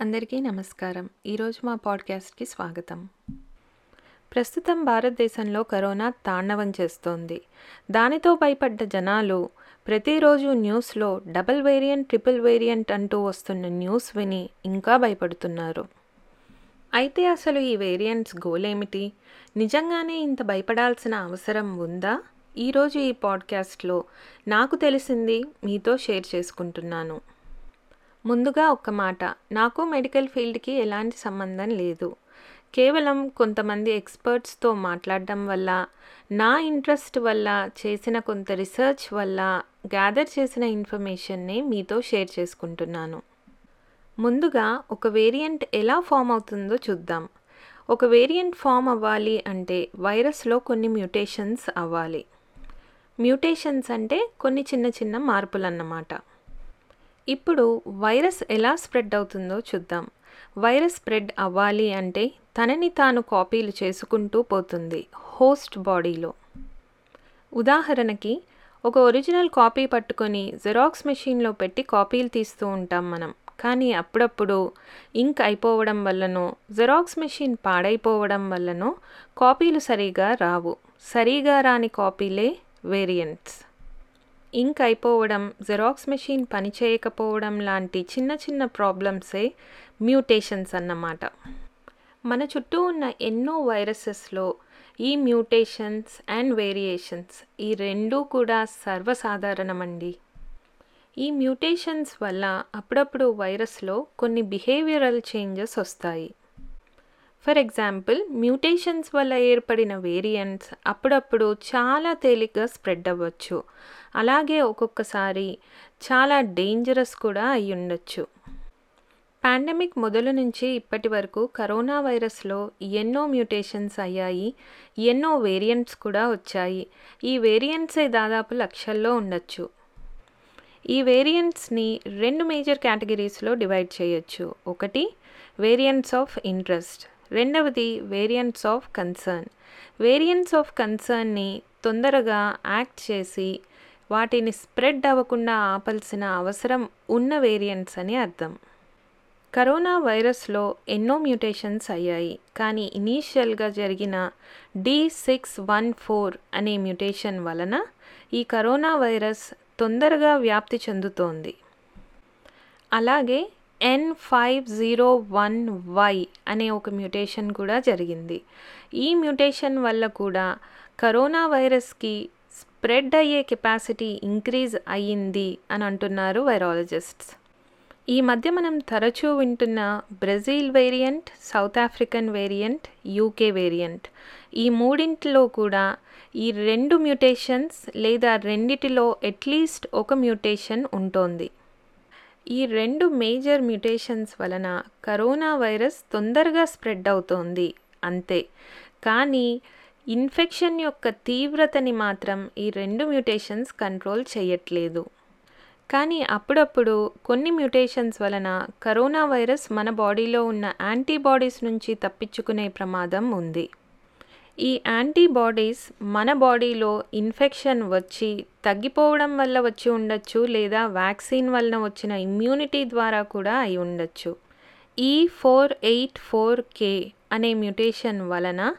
అందరికీ నమస్కారం. ఈరోజు మా పాడ్కాస్ట్కి స్వాగతం. ప్రస్తుతం భారతదేశంలో కరోనా తాండవం చేస్తోంది. దానితో భయపడ్డ జనాలు ప్రతిరోజు న్యూస్లో డబల్ వేరియంట్ ట్రిపుల్ వేరియంట్ అంటూ వస్తున్న న్యూస్ విని ఇంకా భయపడుతున్నారు. అయితే అసలు ఈ వేరియంట్స్ గోలేమిటి? నిజంగానే ఇంత భయపడాల్సిన అవసరం ఉందా? ఈరోజు ఈ పాడ్కాస్ట్లో నాకు తెలిసింది మీతో షేర్ చేసుకుంటున్నాను. ముందుగా ఒక్క మాట. నాకు మెడికల్ ఫీల్డ్కి ఎలాంటి సంబంధం లేదు. కేవలం కొంతమంది ఎక్స్పర్ట్స్తో మాట్లాడడం వల్ల నా ఇంట్రెస్ట్ వల్ల చేసిన కొంత రీసెర్చ్ వల్ల గ్యాదర్ చేసిన ఇన్ఫర్మేషన్ని మీతో షేర్ చేసుకుంటున్నాను. ముందుగా ఒక వేరియంట్ ఎలా ఫామ్ అవుతుందో చూద్దాం. ఒక వేరియంట్ ఫామ్ అవ్వాలి అంటే వైరస్లో కొన్ని మ్యూటేషన్స్ అవ్వాలి. మ్యూటేషన్స్ అంటే కొన్ని చిన్న చిన్న మార్పులు అన్నమాట ఇప్పుడు వైరస్ ఎలా స్ప్రెడ్ అవుతుందో చూద్దాం. వైరస్ స్ప్రెడ్ అవ్వాలి అంటే తనని తాను కాపీలు చేసుకుంటూ పోతుంది హోస్ట్ బాడీలో. ఉదాహరణకి ఒక ఒరిజినల్ కాపీ పట్టుకొని జెరాక్స్ మెషిన్లో పెట్టి కాపీలు తీస్తూ ఉంటాం మనం. కానీ అప్పుడప్పుడు ఇంక్ అయిపోవడం వల్లనో జెరాక్స్ మెషిన్ పాడైపోవడం వల్లనో కాపీలు సరిగా రావు. సరిగా రాని కాపీలే వేరియంట్స్. ఇంక్ అయిపోవడం జెరాక్స్ మెషిన్ పనిచేయకపోవడం లాంటి చిన్న చిన్న ప్రాబ్లమ్సే మ్యూటేషన్స్ అన్నమాట. మన చుట్టూ ఉన్న ఎన్నో వైరసెస్లో ఈ మ్యూటేషన్స్ అండ్ వేరియేషన్స్ ఈ రెండూ కూడా సర్వసాధారణమండి. ఈ మ్యూటేషన్స్ వల్ల అప్పుడప్పుడు వైరస్లో కొన్ని బిహేవియరల్ చేంజెస్ వస్తాయి. ఫర్ ఎగ్జాంపుల్ మ్యూటేషన్స్ వల్ల ఏర్పడిన వేరియంట్స్ అప్పుడప్పుడు చాలా తేలిగ్గా స్ప్రెడ్ అవ్వచ్చు. అలాగే ఒక్కొక్కసారి చాలా డేంజరస్ కూడా అయి ఉండొచ్చు పాండమిక్ మొదలు నుంచి ఇప్పటి వరకు కరోనా వైరస్లో ఎన్నో మ్యూటేషన్స్ అయ్యాయి ఎన్నో వేరియంట్స్ కూడా వచ్చాయి. ఈ వేరియంట్సే దాదాపు లక్షల్లో ఉండొచ్చు. ఈ వేరియంట్స్ని రెండు మేజర్ కేటగిరీస్లో డివైడ్ చేయొచ్చు. ఒకటి వేరియంట్స్ ఆఫ్ ఇంట్రెస్ట్ రెండవది variants of concern variants of కన్సర్న్ని తొందరగా యాక్ట్ చేసి వాటిని స్ప్రెడ్ అవ్వకుండా ఆపాల్సిన అవసరం ఉన్న వేరియంట్స్ అని అర్థం. కరోనా వైరస్లో ఎన్నో మ్యూటేషన్స్ అయ్యాయి కానీ ఇనీషియల్గా జరిగిన డి సిక్స్ వన్ ఫోర్ అనే మ్యూటేషన్ వలన ఈ కరోనా వైరస్ తొందరగా వ్యాప్తి చెందుతోంది. అలాగే N five zero one Y అనే ఒక మ్యూటేషన్ కూడా జరిగింది. ఈ మ్యూటేషన్ వల్ల కూడా కరోనా వైరస్కి స్ప్రెడ్ అయ్యే కెపాసిటీ ఇంక్రీజ్ అయ్యింది అని అంటున్నారు వైరాలజిస్ట్స్. ఈ మధ్య మనం తరచూ వింటున్న Brazil variant South African variant UK variant. ఈ మూడింటిలో కూడా ఈ రెండు మ్యూటేషన్స్ లేదా రెండిటిలో అట్లీస్ట్ ఒక మ్యూటేషన్ ఉంటోంది. ఈ రెండు మేజర్ మ్యూటేషన్స్ వలన కరోనా వైరస్ తొందరగా స్ప్రెడ్ అవుతోంది అంతే. కానీ ఇన్ఫెక్షన్ యొక్క తీవ్రతని మాత్రం ఈ రెండు మ్యూటేషన్స్ కంట్రోల్ చేయట్లేదు. కానీ అప్పుడప్పుడు కొన్ని మ్యూటేషన్స్ వలన కరోనా వైరస్ మన బాడీలో ఉన్న యాంటీబాడీస్ నుంచి తప్పించుకునే ప్రమాదం ఉంది. ఈ యాంటీబాడీస్ మన బాడీలో ఇన్ఫెక్షన్ వచ్చి తగ్గిపోవడం వల్ల వచ్చి ఉండొచ్చు లేదా వ్యాక్సిన్ వలన వచ్చిన ఇమ్యూనిటీ ద్వారా కూడా అయి ఉండొచ్చు. ఈ ఫోర్ ఎయిట్ ఫోర్ కే అనే మ్యూటేషన్ వలన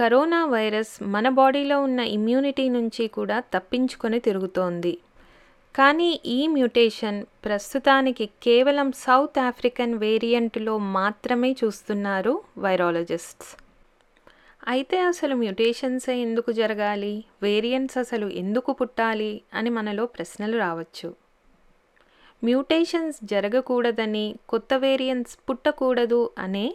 కరోనా వైరస్ మన బాడీలో ఉన్న ఇమ్యూనిటీ నుంచి కూడా తప్పించుకొని తిరుగుతోంది. కానీ ఈ మ్యూటేషన్ ప్రస్తుతానికి కేవలం సౌత్ ఆఫ్రికన్ వేరియంట్లో మాత్రమే చూస్తున్నారు వైరాలజిస్ట్స్. అయితే అసలు మ్యూటేషన్సే ఎందుకు జరగాలి? వేరియంట్స్ అసలు ఎందుకు పుట్టాలి? అని మనలో ప్రశ్నలు రావచ్చు. మ్యూటేషన్స్ జరగకూడదని కొత్త వేరియంట్స్ పుట్టకూడదు అనే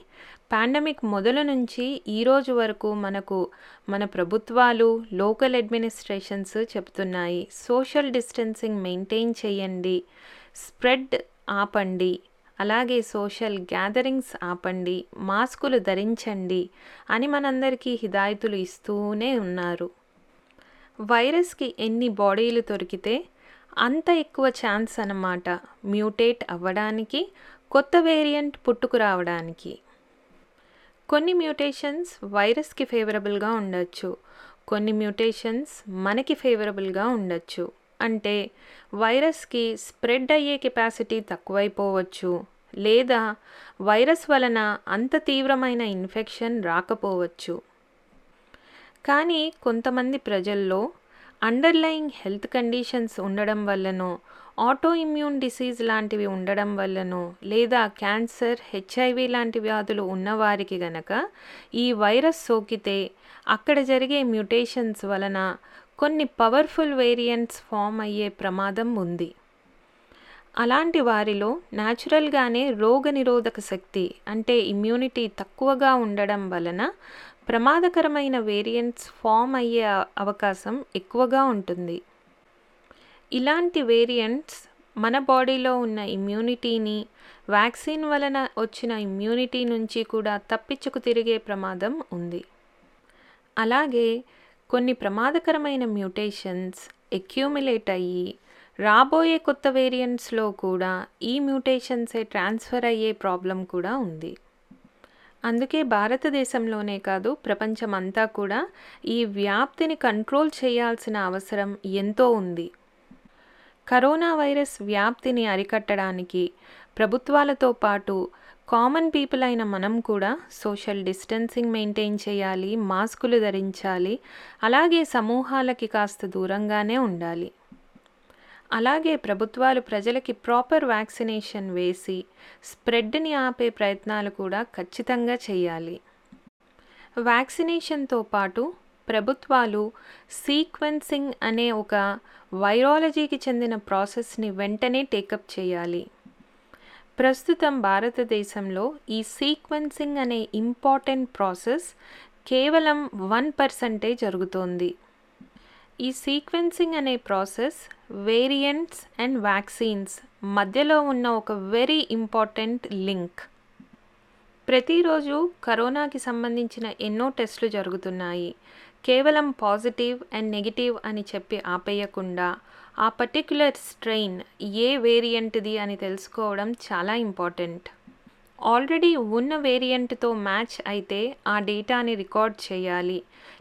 పాండమిక్ మొదలు నుంచి ఈరోజు వరకు మనకు మన ప్రభుత్వాలు లోకల్ అడ్మినిస్ట్రేషన్స్ చెప్తున్నాయి. సోషల్ డిస్టెన్సింగ్ మెయింటైన్ చేయండి. స్ప్రెడ్ ఆపండి. అలాగే సోషల్ గ్యాదరింగ్స్ ఆపండి. మాస్కులు ధరించండి అని మనందరికీ హిదాయతులు ఇస్తూనే ఉన్నారు. వైరస్కి ఎన్ని బాడీలు దొరికితే అంత ఎక్కువ ఛాన్స్ అన్నమాట మ్యూటేట్ అవ్వడానికి కొత్త వేరియంట్ పుట్టుకురావడానికి. కొన్ని మ్యూటేషన్స్ వైరస్కి ఫేవరబుల్గా ఉండొచ్చు. కొన్ని మ్యూటేషన్స్ మనకి ఫేవరబుల్గా ఉండొచ్చు. అంటే వైరస్కి స్ప్రెడ్ అయ్యే కెపాసిటీ తక్కువైపోవచ్చు. లేదా వైరస్ వలన అంత తీవ్రమైన ఇన్ఫెక్షన్ రాకపోవచ్చు. కానీ కొంతమంది ప్రజల్లో అండర్లయింగ్ హెల్త్ కండిషన్స్ ఉండడం వల్లనో ఆటో ఇమ్యూన్ డిసీజ్ లాంటివి ఉండడం వల్లనో లేదా క్యాన్సర్ హెచ్ఐవి లాంటి వ్యాధులు ఉన్నవారికి గనక ఈ వైరస్ సోకితే అక్కడ జరిగే మ్యుటేషన్స్ వలన కొన్ని పవర్ఫుల్ వేరియంట్స్ ఫామ్ అయ్యే ప్రమాదం ఉంది. అలాంటి వారిలో న్యాచురల్గానే రోగనిరోధక శక్తి అంటే ఇమ్యూనిటీ తక్కువగా ఉండడం వలన ప్రమాదకరమైన వేరియంట్స్ ఫామ్ అయ్యే అవకాశం ఎక్కువగా ఉంటుంది. ఇలాంటి వేరియంట్స్ మన బాడీలో ఉన్న ఇమ్యూనిటీని వ్యాక్సిన్ వలన వచ్చిన ఇమ్యూనిటీ నుంచి కూడా తప్పించుకు తిరిగే ప్రమాదం ఉంది. అలాగే కొన్ని ప్రమాదకరమైన మ్యూటేషన్స్ ఎక్యూమిలేట్ అయ్యి రాబోయే కొత్త వేరియంట్స్లో కూడా ఈ మ్యూటేషన్సే ట్రాన్స్ఫర్ అయ్యే ప్రాబ్లం కూడా ఉంది. అందుకే భారతదేశంలోనే కాదు ప్రపంచమంతా కూడా ఈ వ్యాప్తిని కంట్రోల్ చేయాల్సిన అవసరం ఎంతో ఉంది. కరోనా వైరస్ వ్యాప్తిని అరికట్టడానికి ప్రభుత్వాలతో పాటు కామన్ పీపుల్ అయిన మనం కూడా సోషల్ డిస్టెన్సింగ్ మెయింటైన్ చేయాలి మాస్కులు ధరించాలి అలాగే సమూహాలకి కాస్త దూరంగానే ఉండాలి. అలాగే ప్రభుత్వాలు ప్రజలకి ప్రాపర్ వ్యాక్సినేషన్ వేసి స్ప్రెడ్ని ఆపే ప్రయత్నాలు కూడా ఖచ్చితంగా చేయాలి. వ్యాక్సినేషన్తో పాటు ప్రభుత్వాలు సీక్వెన్సింగ్ అనే ఒక వైరాలజీకి చెందిన ప్రాసెస్ని వెంటనే టేకప్ చేయాలి. ప్రస్తుతం భారతదేశంలో ఈ సీక్వెన్సింగ్ అనే ఇంపార్టెంట్ ప్రాసెస్ కేవలం వన్ పర్సెంటే జరుగుతోంది. ఈ సీక్వెన్సింగ్ అనే ప్రాసెస్ వేరియంట్స్ అండ్ వ్యాక్సిన్స్ మధ్యలో ఉన్న ఒక వెరీ ఇంపార్టెంట్ లింక్. ప్రతిరోజు కరోనాకి సంబంధించిన ఎన్నో టెస్టులు జరుగుతున్నాయి. కేవలం పాజిటివ్ అండ్ నెగిటివ్ అని చెప్పి ఆపేయకుండా ఆ పర్టిక్యులర్ స్ట్రెయిన్ ఏ వేరియంట్ది అని తెలుసుకోవడం చాలా ఇంపార్టెంట్. ఆల్రెడీ ఉన్న వేరియంట్తో మ్యాచ్ అయితే ఆ డేటాని రికార్డ్ చేయాలి.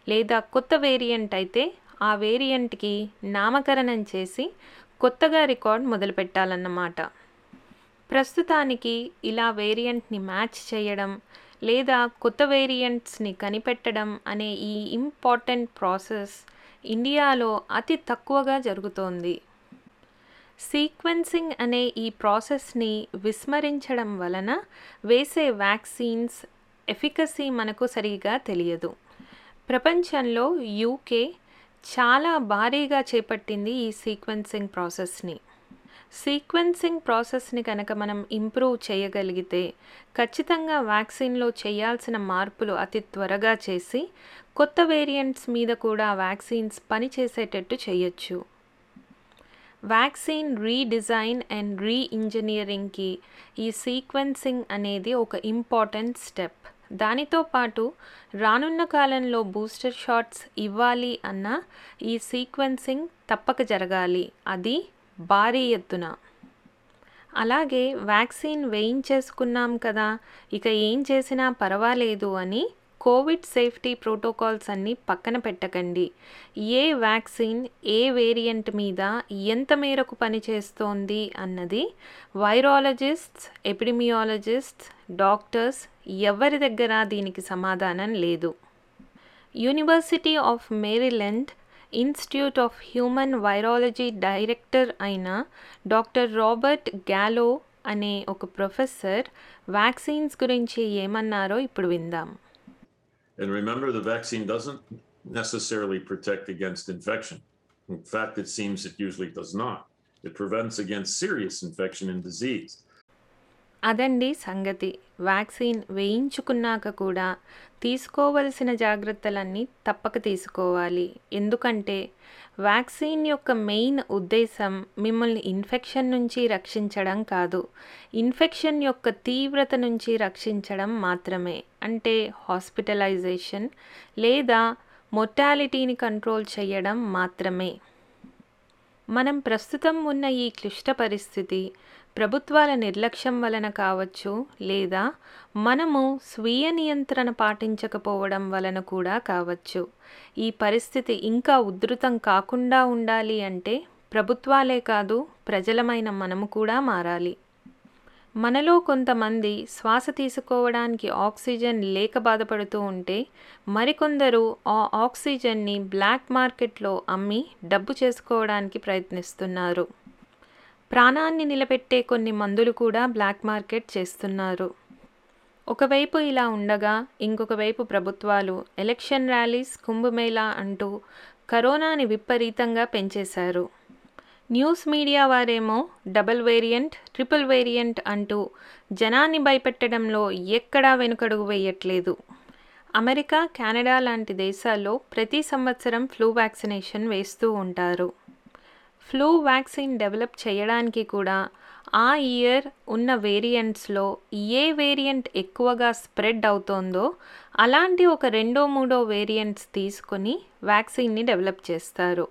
లేదా కొత్త వేరియంట్ అయితే ఆ వేరియంట్కి నామకరణం చేసి కొత్తగా రికార్డ్ మొదలుపెట్టాలన్నమాట. ప్రస్తుతానికి ఇలా వేరియంట్ని మ్యాచ్ చేయడం లేదా కొత్త వేరియంట్స్ని కనిపెట్టడం అనే ఈ ఇంపార్టెంట్ ప్రాసెస్ ఇండియాలో అతి తక్కువగా జరుగుతోంది. సీక్వెన్సింగ్ అనే ఈ ప్రాసెస్ని విస్మరించడం వలన వేసే వ్యాక్సిన్స్ ఎఫికసీ మనకు సరిగా తెలియదు. ప్రపంచంలో యూకే చాలా భారీగా చేపట్టింది ఈ సీక్వెన్సింగ్ ప్రాసెస్ని సీక్వెన్సింగ్ ప్రాసెస్ని కనుక మనం ఇంప్రూవ్ చేయగలిగితే ఖచ్చితంగా వ్యాక్సిన్లో చేయాల్సిన మార్పులు అతి త్వరగా చేసి కొత్త వేరియంట్స్ మీద కూడా వ్యాక్సిన్స్ పనిచేసేటట్టు చేయొచ్చు. వ్యాక్సిన్ రీడిజైన్ అండ్ రీ ఇంజనీరింగ్కి ఈ సీక్వెన్సింగ్ అనేది ఒక ఇంపార్టెంట్ స్టెప్. దానితో పాటు రానున్న కాలంలో బూస్టర్ షాట్స్ ఇవ్వాలి అన్న ఈ సీక్వెన్సింగ్ తప్పక జరగాలి. అది భారీ ఎత్తున. అలాగే వ్యాక్సిన్ వేయించేసుకున్నాం కదా ఇక ఏం చేసినా పర్వాలేదు అని కోవిడ్ సేఫ్టీ ప్రోటోకాల్స్ అన్నీ పక్కన పెట్టకండి. ఏ వ్యాక్సిన్ ఏ వేరియంట్ మీద ఎంత మేరకు పనిచేస్తోంది అన్నది వైరాలజిస్ట్స్ ఎపిడిమియాలజిస్ట్స్ డాక్టర్స్ ఎవరి దగ్గర దీనికి సమాధానం లేదు. University of Maryland Institute of human virology director అయిన డాక్టర్ రాబర్ట్ గ్యాలో అనే ఒక ప్రొఫెసర్ వ్యాక్సిన్స్ గురించి ఏమన్నారో ఇప్పుడు విందాం And remember, the vaccine doesn't necessarily protect against infection. In fact, it seems it usually does not. It prevents against serious infection and disease. అదండి సంగతి. Vaccine వేయించుకున్నాక కూడా తీసుకోవలసిన జాగ్రత్తలన్నీ తప్పక తీసుకోవాలి. ఎందుకంటే వ్యాక్సిన్ యొక్క మెయిన్ ఉద్దేశం మిమ్మల్ని ఇన్ఫెక్షన్ నుంచి రక్షించడం కాదు. ఇన్ఫెక్షన్ యొక్క తీవ్రత నుంచి రక్షించడం మాత్రమే. అంటే హాస్పిటలైజేషన్ లేదా మొర్టాలిటీని కంట్రోల్ చేయడం మాత్రమే. మనం ప్రస్తుతం ఉన్న ఈ క్లిష్ట పరిస్థితి ప్రభుత్వాల నిర్లక్ష్యం వలన కావచ్చు లేదా మనము స్వీయ నియంత్రణ పాటించకపోవడం వలన కూడా కావచ్చు. ఈ పరిస్థితి ఇంకా ఉధృతం కాకుండా ఉండాలి అంటే ప్రభుత్వాలే కాదు ప్రజలమైన మనము కూడా మారాలి. మనలో కొంతమంది శ్వాస తీసుకోవడానికి ఆక్సిజన్ లేక బాధపడుతూ ఉంటే మరికొందరు ఆ ఆక్సిజన్ని బ్లాక్ మార్కెట్లో అమ్మి డబ్బు చేసుకోవడానికి ప్రయత్నిస్తున్నారు. ప్రాణాన్ని నిలబెట్టే కొన్ని మందులు కూడా బ్లాక్ మార్కెట్ చేస్తున్నారు. ఒకవైపు ఇలా ఉండగా ఇంకొక వైపు ప్రభుత్వాలు ఎలక్షన్ ర్యాలీస్ కుంభమేళా అంటూ కరోనాని విపరీతంగా పెంచేశారు. న్యూస్ మీడియా వారేమో డబల్ వేరియంట్ ట్రిపుల్ వేరియంట్ అంటూ జనాన్ని భయపెట్టడంలో ఎక్కడా వెనుకడుగు వేయట్లేదు. అమెరికా కెనడా లాంటి దేశాల్లో ప్రతి సంవత్సరం ఫ్లూ వ్యాక్సినేషన్ వేస్తూ ఉంటారు. ఫ్లూ వ్యాక్సిన్ డెవలప్ చేయడానికి కూడా ఆ ఇయర్ ఉన్న వేరియంట్స్లో ఏ వేరియంట్ ఎక్కువగా స్ప్రెడ్ అవుతోందో అలాంటి ఒక రెండో మూడో వేరియంట్స్ తీసుకొని వ్యాక్సిన్ని డెవలప్ చేస్తారు.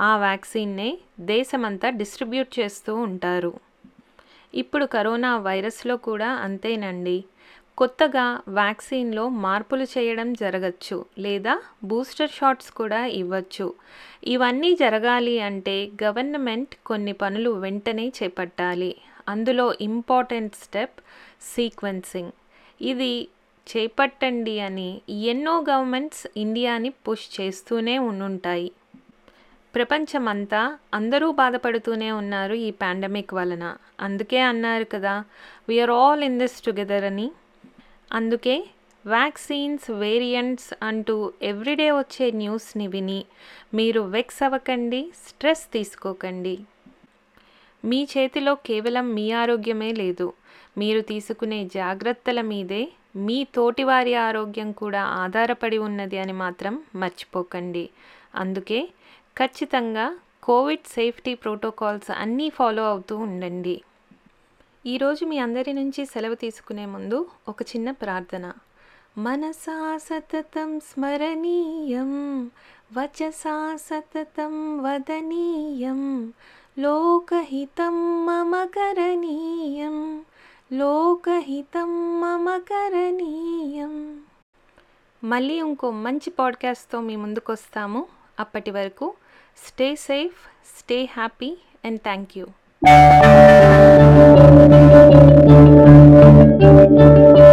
ఆ వ్యాక్సిన్నే దేశమంతా డిస్ట్రిబ్యూట్ చేస్తూ ఉంటారు. ఇప్పుడు కరోనా వైరస్లో కూడా అంతేనండి. కొత్తగా వ్యాక్సిన్లో మార్పులు చేయడం జరగచ్చు లేదా బూస్టర్ షాట్స్ కూడా ఇవ్వచ్చు. ఇవన్నీ జరగాలి అంటే గవర్నమెంట్ కొన్ని పనులు వెంటనే చేపట్టాలి. అందులో ఇంపార్టెంట్ స్టెప్ సీక్వెన్సింగ్. ఇది చేపట్టండి అని ఎన్నో గవర్నమెంట్స్ ఇండియాని పుష్ చేస్తూనే ఉండుంటాయి. ప్రపంచమంతా అందరూ బాధపడుతూనే ఉన్నారు ఈ పాండమిక్ వలన. అందుకే అన్నారు కదా we are all in this together అని. అందుకే వ్యాక్సిన్స్ వేరియంట్స్ అంటూ ఎవ్రీడే వచ్చే న్యూస్ని విని మీరు వెక్స్ అవ్వకండి స్ట్రెస్ తీసుకోకండి. మీ చేతిలో కేవలం మీ ఆరోగ్యమే లేదు. మీరు తీసుకునే జాగ్రత్తల మీదే మీ తోటివారి ఆరోగ్యం కూడా ఆధారపడి ఉన్నది అని మాత్రం మర్చిపోకండి. అందుకే ఖచ్చితంగా కోవిడ్ సేఫ్టీ ప్రోటోకాల్స్ అన్నీ ఫాలో అవుతూ ఉండండి. ఈరోజు మీ అందరి నుంచి సెలవు తీసుకునే ముందు ఒక చిన్న ప్రార్థన. మనసా సతతం స్మరణీయం వచసా సతతం వదనీయం లోకహితం మమ కరణీయం లోకహితం మమ కరణీయం. మళ్ళీ ఇంకో మంచి పాడ్కాస్ట్తో మీ ముందుకొస్తాము. అప్పటి వరకు stay safe stay happy and thank you Thank you.